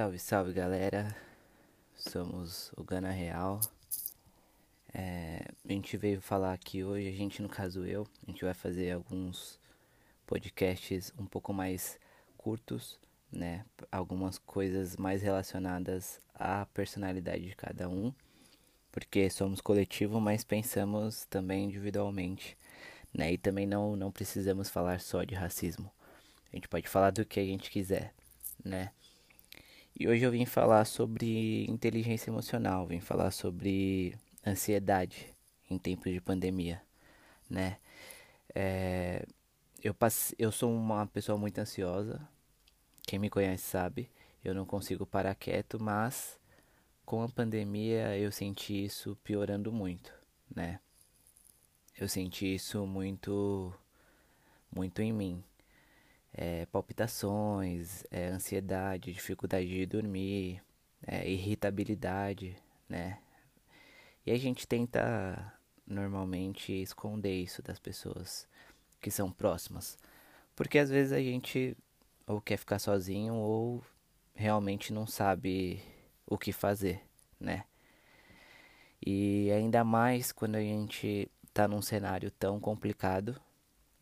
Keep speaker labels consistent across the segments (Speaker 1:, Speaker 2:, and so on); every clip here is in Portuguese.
Speaker 1: Salve, salve galera, somos o Gana Real. É, a gente veio falar aqui hoje, a gente, no caso eu, a gente vai fazer alguns podcasts um pouco mais curtos, né? Algumas coisas mais relacionadas à personalidade de cada um, porque somos coletivo, mas pensamos também individualmente, né? E também não, não precisamos falar só de racismo. A gente pode falar do que a gente quiser, né? E hoje eu vim falar sobre inteligência emocional, vim falar sobre ansiedade em tempos de pandemia, né? É, eu, passe, eu sou uma pessoa muito ansiosa, quem me conhece sabe, eu não consigo parar quieto, mas com a pandemia eu senti isso piorando muito, né? Eu senti isso muito, muito em mim é, palpitações, é, ansiedade, dificuldade de dormir, é, irritabilidade, né? E a gente tenta normalmente esconder isso das pessoas que são próximas, porque às vezes a gente ou quer ficar sozinho ou realmente não sabe o que fazer, né? E ainda mais quando a gente tá num cenário tão complicado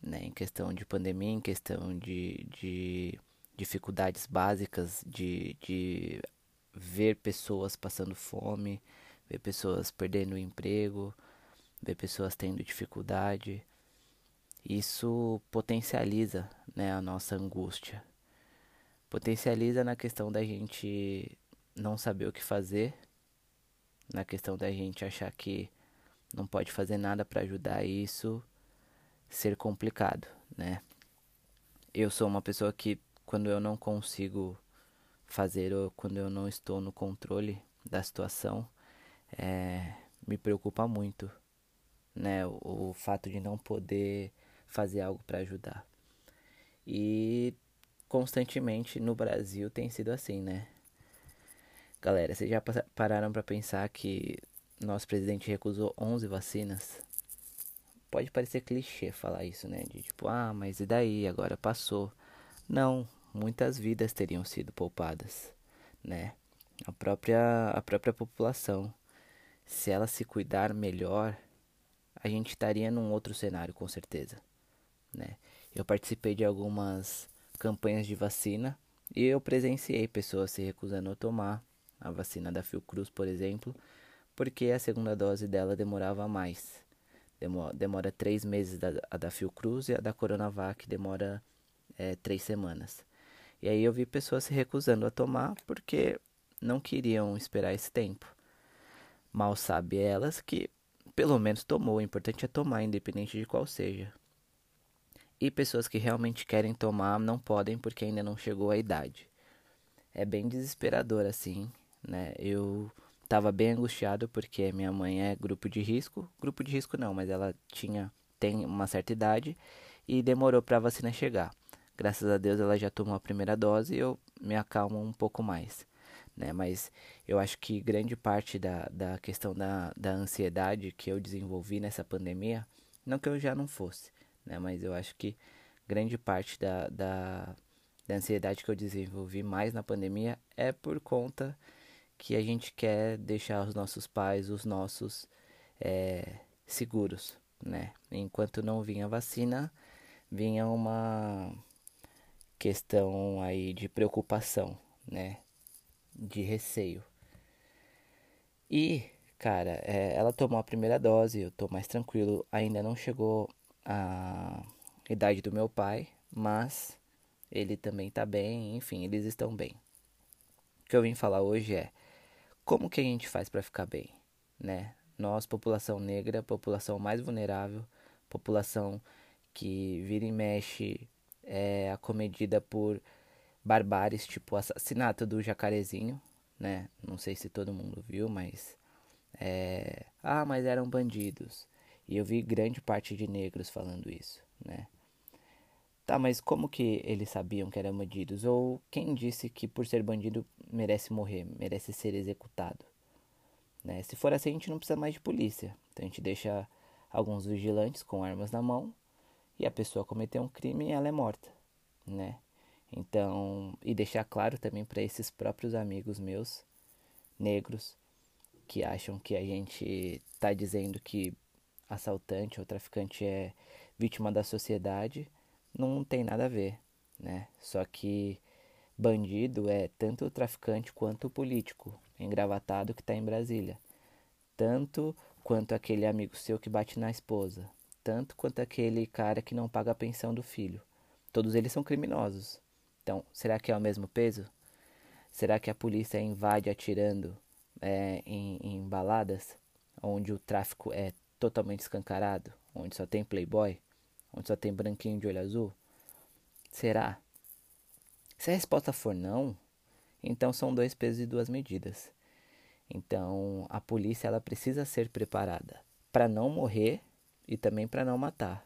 Speaker 1: né, em questão de pandemia, em questão de, de dificuldades básicas, de, de ver pessoas passando fome, ver pessoas perdendo o emprego, ver pessoas tendo dificuldade. Isso potencializa né, a nossa angústia. Potencializa na questão da gente não saber o que fazer, na questão da gente achar que não pode fazer nada para ajudar isso ser complicado, né? Eu sou uma pessoa que quando eu não consigo fazer ou quando eu não estou no controle da situação, é, me preocupa muito, né? O, o fato de não poder fazer algo para ajudar. E constantemente no Brasil tem sido assim, né? Galera, vocês já pararam para pensar que nosso presidente recusou 11 vacinas? Pode parecer clichê falar isso, né? De tipo, ah, mas e daí? Agora passou. Não, muitas vidas teriam sido poupadas, né? A própria, a própria população, se ela se cuidar melhor, a gente estaria num outro cenário, com certeza, né? Eu participei de algumas campanhas de vacina e eu presenciei pessoas se recusando a tomar a vacina da Fiocruz, por exemplo, porque a segunda dose dela demorava mais. Demora, demora três meses da, a da Fiocruz e a da Coronavac demora é, três semanas. E aí eu vi pessoas se recusando a tomar porque não queriam esperar esse tempo. Mal sabe elas que pelo menos tomou, o importante é tomar, independente de qual seja. E pessoas que realmente querem tomar não podem porque ainda não chegou a idade. É bem desesperador assim, né? Eu Tava bem angustiado porque minha mãe é grupo de risco. Grupo de risco não, mas ela tinha tem uma certa idade e demorou para a vacina chegar. Graças a Deus ela já tomou a primeira dose e eu me acalmo um pouco mais. Né? Mas eu acho que grande parte da, da questão da, da ansiedade que eu desenvolvi nessa pandemia, não que eu já não fosse, né? mas eu acho que grande parte da, da, da ansiedade que eu desenvolvi mais na pandemia é por conta que a gente quer deixar os nossos pais, os nossos é, seguros, né? Enquanto não vinha vacina, vinha uma questão aí de preocupação, né? De receio. E, cara, é, ela tomou a primeira dose, eu tô mais tranquilo. Ainda não chegou a idade do meu pai, mas ele também tá bem, enfim, eles estão bem. O que eu vim falar hoje é como que a gente faz para ficar bem, né? Nós, população negra, população mais vulnerável, população que vira e mexe é acomedida por barbáries, tipo o assassinato do jacarezinho, né? Não sei se todo mundo viu, mas é... ah, mas eram bandidos. E eu vi grande parte de negros falando isso, né? Tá, mas como que eles sabiam que eram bandidos? Ou quem disse que por ser bandido merece morrer, merece ser executado? Né? Se for assim, a gente não precisa mais de polícia. Então a gente deixa alguns vigilantes com armas na mão e a pessoa cometeu um crime e ela é morta, né? Então, e deixar claro também para esses próprios amigos meus negros que acham que a gente tá dizendo que assaltante ou traficante é vítima da sociedade, não tem nada a ver, né? Só que bandido é tanto o traficante quanto o político engravatado que está em Brasília, tanto quanto aquele amigo seu que bate na esposa, tanto quanto aquele cara que não paga a pensão do filho. Todos eles são criminosos. Então, será que é o mesmo peso? Será que a polícia invade atirando é, em, em baladas, onde o tráfico é totalmente escancarado, onde só tem playboy, onde só tem branquinho de olho azul? Será? Se a resposta for não, então são dois pesos e duas medidas. Então a polícia ela precisa ser preparada para não morrer e também para não matar.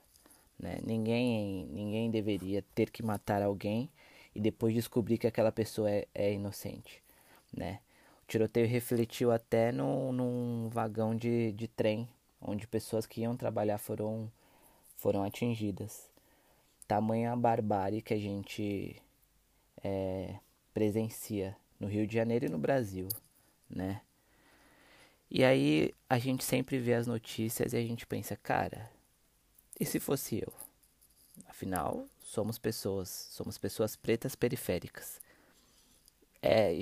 Speaker 1: Né? Ninguém, ninguém deveria ter que matar alguém e depois descobrir que aquela pessoa é, é inocente. Né? O tiroteio refletiu até no, num vagão de, de trem, onde pessoas que iam trabalhar foram, foram atingidas. Tamanha barbárie que a gente é, presencia no Rio de Janeiro e no Brasil, né? E aí a gente sempre vê as notícias e a gente pensa, cara, e se fosse eu? Afinal, somos pessoas, somos pessoas pretas periféricas. É,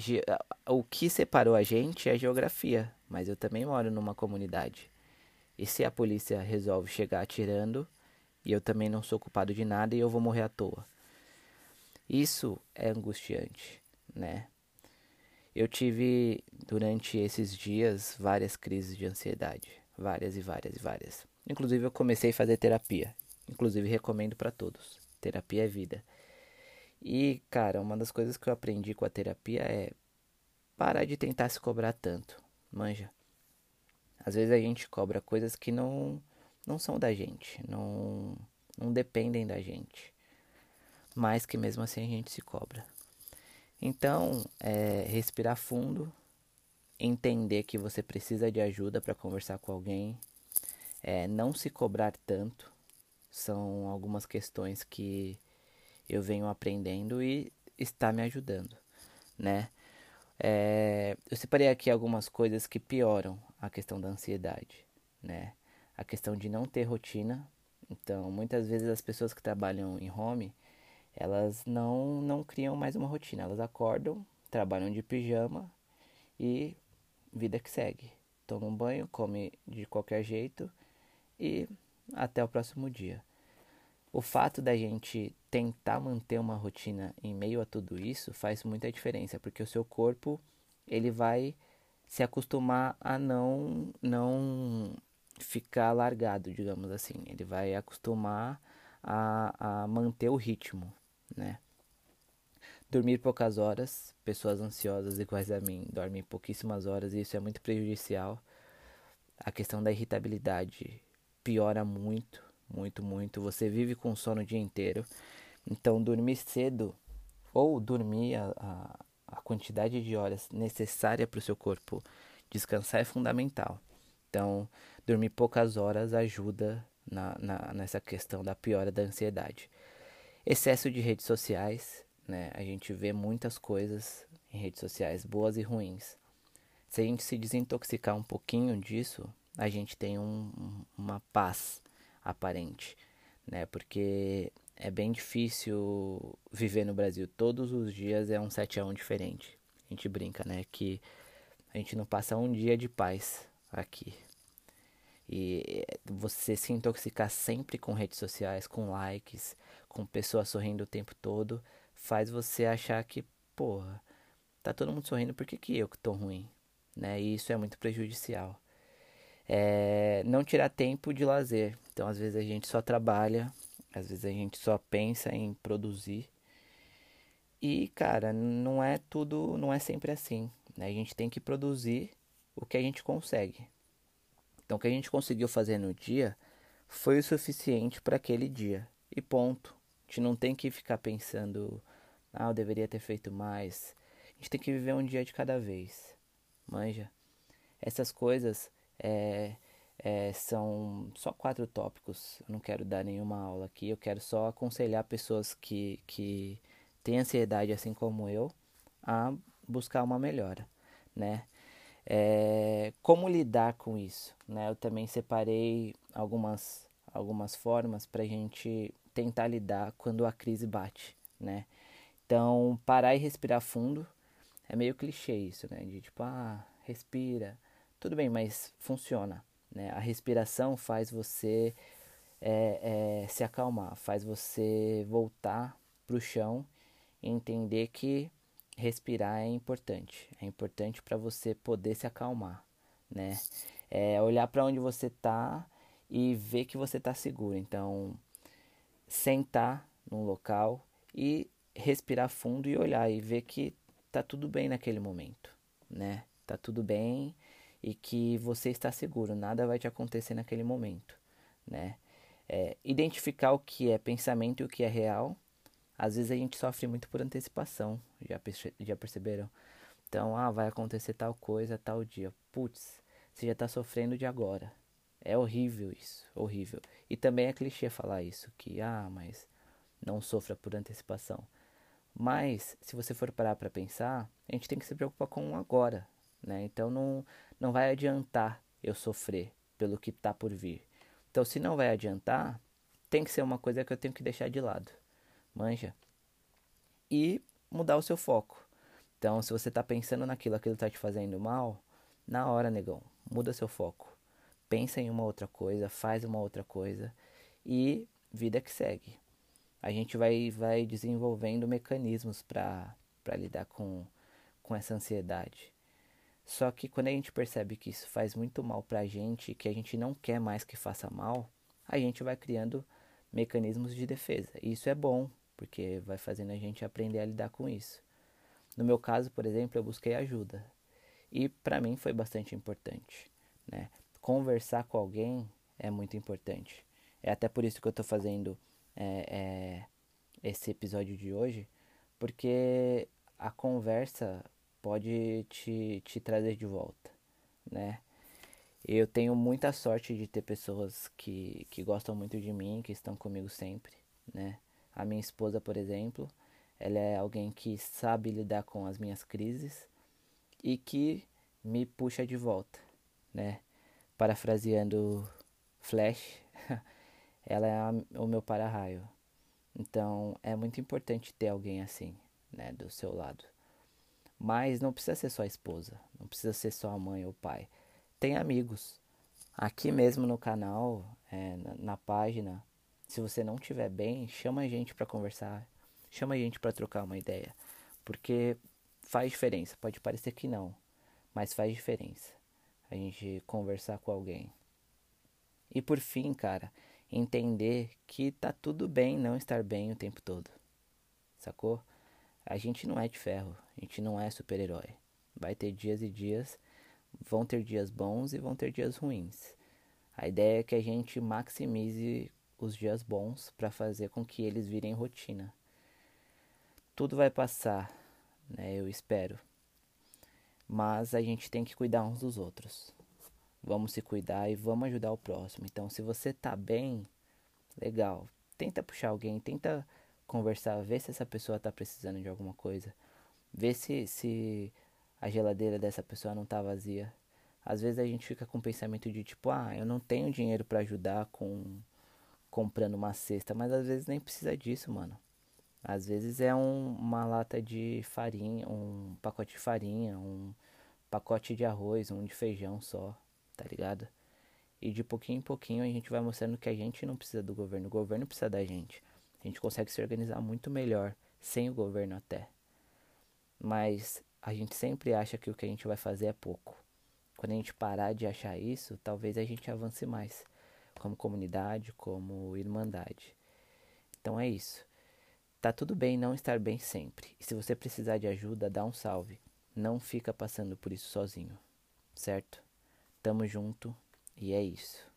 Speaker 1: o que separou a gente é a geografia, mas eu também moro numa comunidade. E se a polícia resolve chegar atirando, e eu também não sou culpado de nada e eu vou morrer à toa? Isso é angustiante, né? Eu tive durante esses dias várias crises de ansiedade, várias e várias e várias. Inclusive eu comecei a fazer terapia. Inclusive recomendo para todos. Terapia é vida. E, cara, uma das coisas que eu aprendi com a terapia é parar de tentar se cobrar tanto. Manja. Às vezes a gente cobra coisas que não não são da gente, não não dependem da gente. Mas que mesmo assim a gente se cobra. Então, é, respirar fundo, entender que você precisa de ajuda para conversar com alguém, é, não se cobrar tanto, são algumas questões que eu venho aprendendo e está me ajudando, né? É, eu separei aqui algumas coisas que pioram a questão da ansiedade, né? A questão de não ter rotina. Então, muitas vezes as pessoas que trabalham em home, elas não, não criam mais uma rotina. Elas acordam, trabalham de pijama e vida que segue. Toma um banho, come de qualquer jeito e até o próximo dia. O fato da gente tentar manter uma rotina em meio a tudo isso faz muita diferença, porque o seu corpo ele vai se acostumar a não não ficar largado, digamos assim. Ele vai acostumar a, a manter o ritmo né? Dormir poucas horas, pessoas ansiosas iguais a mim dormem pouquíssimas horas e isso é muito prejudicial. A questão da irritabilidade piora muito, muito, muito. Você vive com sono o dia inteiro. Então, dormir cedo ou dormir a, a, a quantidade de horas necessária para o seu corpo descansar é fundamental. Então, dormir poucas horas ajuda na, na, nessa questão da piora da ansiedade. Excesso de redes sociais, né? A gente vê muitas coisas em redes sociais, boas e ruins. Se a gente se desintoxicar um pouquinho disso, a gente tem um, uma paz aparente, né? Porque é bem difícil viver no Brasil. Todos os dias é um 7 a 1 diferente. A gente brinca, né? Que a gente não passa um dia de paz aqui. E você se intoxicar sempre com redes sociais, com likes, com pessoas sorrindo o tempo todo, faz você achar que, porra, tá todo mundo sorrindo, por que, que eu que tô ruim? Né? E isso é muito prejudicial. É, não tirar tempo de lazer. Então, às vezes a gente só trabalha, às vezes a gente só pensa em produzir. E, cara, não é tudo, não é sempre assim. Né? A gente tem que produzir o que a gente consegue. Então, o que a gente conseguiu fazer no dia foi o suficiente para aquele dia. E ponto gente não tem que ficar pensando, ah, eu deveria ter feito mais. A gente tem que viver um dia de cada vez. Manja. Essas coisas é, é, são só quatro tópicos. Eu não quero dar nenhuma aula aqui. Eu quero só aconselhar pessoas que, que tem ansiedade assim como eu, a buscar uma melhora, né? É, como lidar com isso, né? Eu também separei algumas algumas formas para a gente tentar lidar quando a crise bate, né? Então, parar e respirar fundo é meio clichê isso, né? De tipo, ah, respira. Tudo bem, mas funciona, né? A respiração faz você é, é, se acalmar, faz você voltar para o chão e entender que respirar é importante. É importante para você poder se acalmar, né? É olhar para onde você está e ver que você está seguro. Então, sentar num local e respirar fundo e olhar e ver que tá tudo bem naquele momento, né? Tá tudo bem e que você está seguro, nada vai te acontecer naquele momento, né? É, identificar o que é pensamento e o que é real. Às vezes a gente sofre muito por antecipação, já, perce já perceberam? Então, ah, vai acontecer tal coisa tal dia. Putz, você já está sofrendo de agora. É horrível isso, horrível. E também é clichê falar isso, que, ah, mas não sofra por antecipação. Mas, se você for parar para pensar, a gente tem que se preocupar com o agora, né? Então não, não vai adiantar eu sofrer pelo que está por vir. Então, se não vai adiantar, tem que ser uma coisa que eu tenho que deixar de lado. Manja. E mudar o seu foco. Então, se você está pensando naquilo, aquilo está te fazendo mal, na hora, negão, muda seu foco. Pensa em uma outra coisa, faz uma outra coisa e vida que segue a gente vai, vai desenvolvendo mecanismos para lidar com, com essa ansiedade. Só que quando a gente percebe que isso faz muito mal para a gente, que a gente não quer mais que faça mal, a gente vai criando mecanismos de defesa. E isso é bom, porque vai fazendo a gente aprender a lidar com isso. No meu caso, por exemplo, eu busquei ajuda. E para mim foi bastante importante. Né? Conversar com alguém é muito importante. É até por isso que eu estou fazendo é, é, esse episódio de hoje, porque a conversa pode te, te trazer de volta, né? Eu tenho muita sorte de ter pessoas que, que gostam muito de mim, que estão comigo sempre, né? A minha esposa, por exemplo, ela é alguém que sabe lidar com as minhas crises e que me puxa de volta, né? Parafraseando Flash, ela é a, o meu para-raio. Então é muito importante ter alguém assim, né, do seu lado. Mas não precisa ser só a esposa, não precisa ser só a mãe ou o pai. Tem amigos. Aqui mesmo no canal, é, na, na página, se você não estiver bem, chama a gente para conversar, chama a gente para trocar uma ideia, porque faz diferença. Pode parecer que não, mas faz diferença a gente conversar com alguém. E por fim, cara, entender que tá tudo bem não estar bem o tempo todo. Sacou? A gente não é de ferro, a gente não é super-herói. Vai ter dias e dias, vão ter dias bons e vão ter dias ruins. A ideia é que a gente maximize os dias bons para fazer com que eles virem rotina. Tudo vai passar, né? Eu espero. Mas a gente tem que cuidar uns dos outros vamos se cuidar e vamos ajudar o próximo. Então, se você tá bem, legal. Tenta puxar alguém, tenta conversar, ver se essa pessoa tá precisando de alguma coisa. Ver se, se a geladeira dessa pessoa não tá vazia. Às vezes a gente fica com o pensamento de tipo, ah, eu não tenho dinheiro para ajudar com comprando uma cesta, mas às vezes nem precisa disso, mano. Às vezes é um, uma lata de farinha, um pacote de farinha, um pacote de arroz, um de feijão só tá ligado? E de pouquinho em pouquinho a gente vai mostrando que a gente não precisa do governo, o governo precisa da gente. A gente consegue se organizar muito melhor sem o governo até. Mas a gente sempre acha que o que a gente vai fazer é pouco. Quando a gente parar de achar isso, talvez a gente avance mais, como comunidade, como irmandade. Então é isso. Tá tudo bem não estar bem sempre. E se você precisar de ajuda, dá um salve. Não fica passando por isso sozinho, certo? Tamo junto e é isso.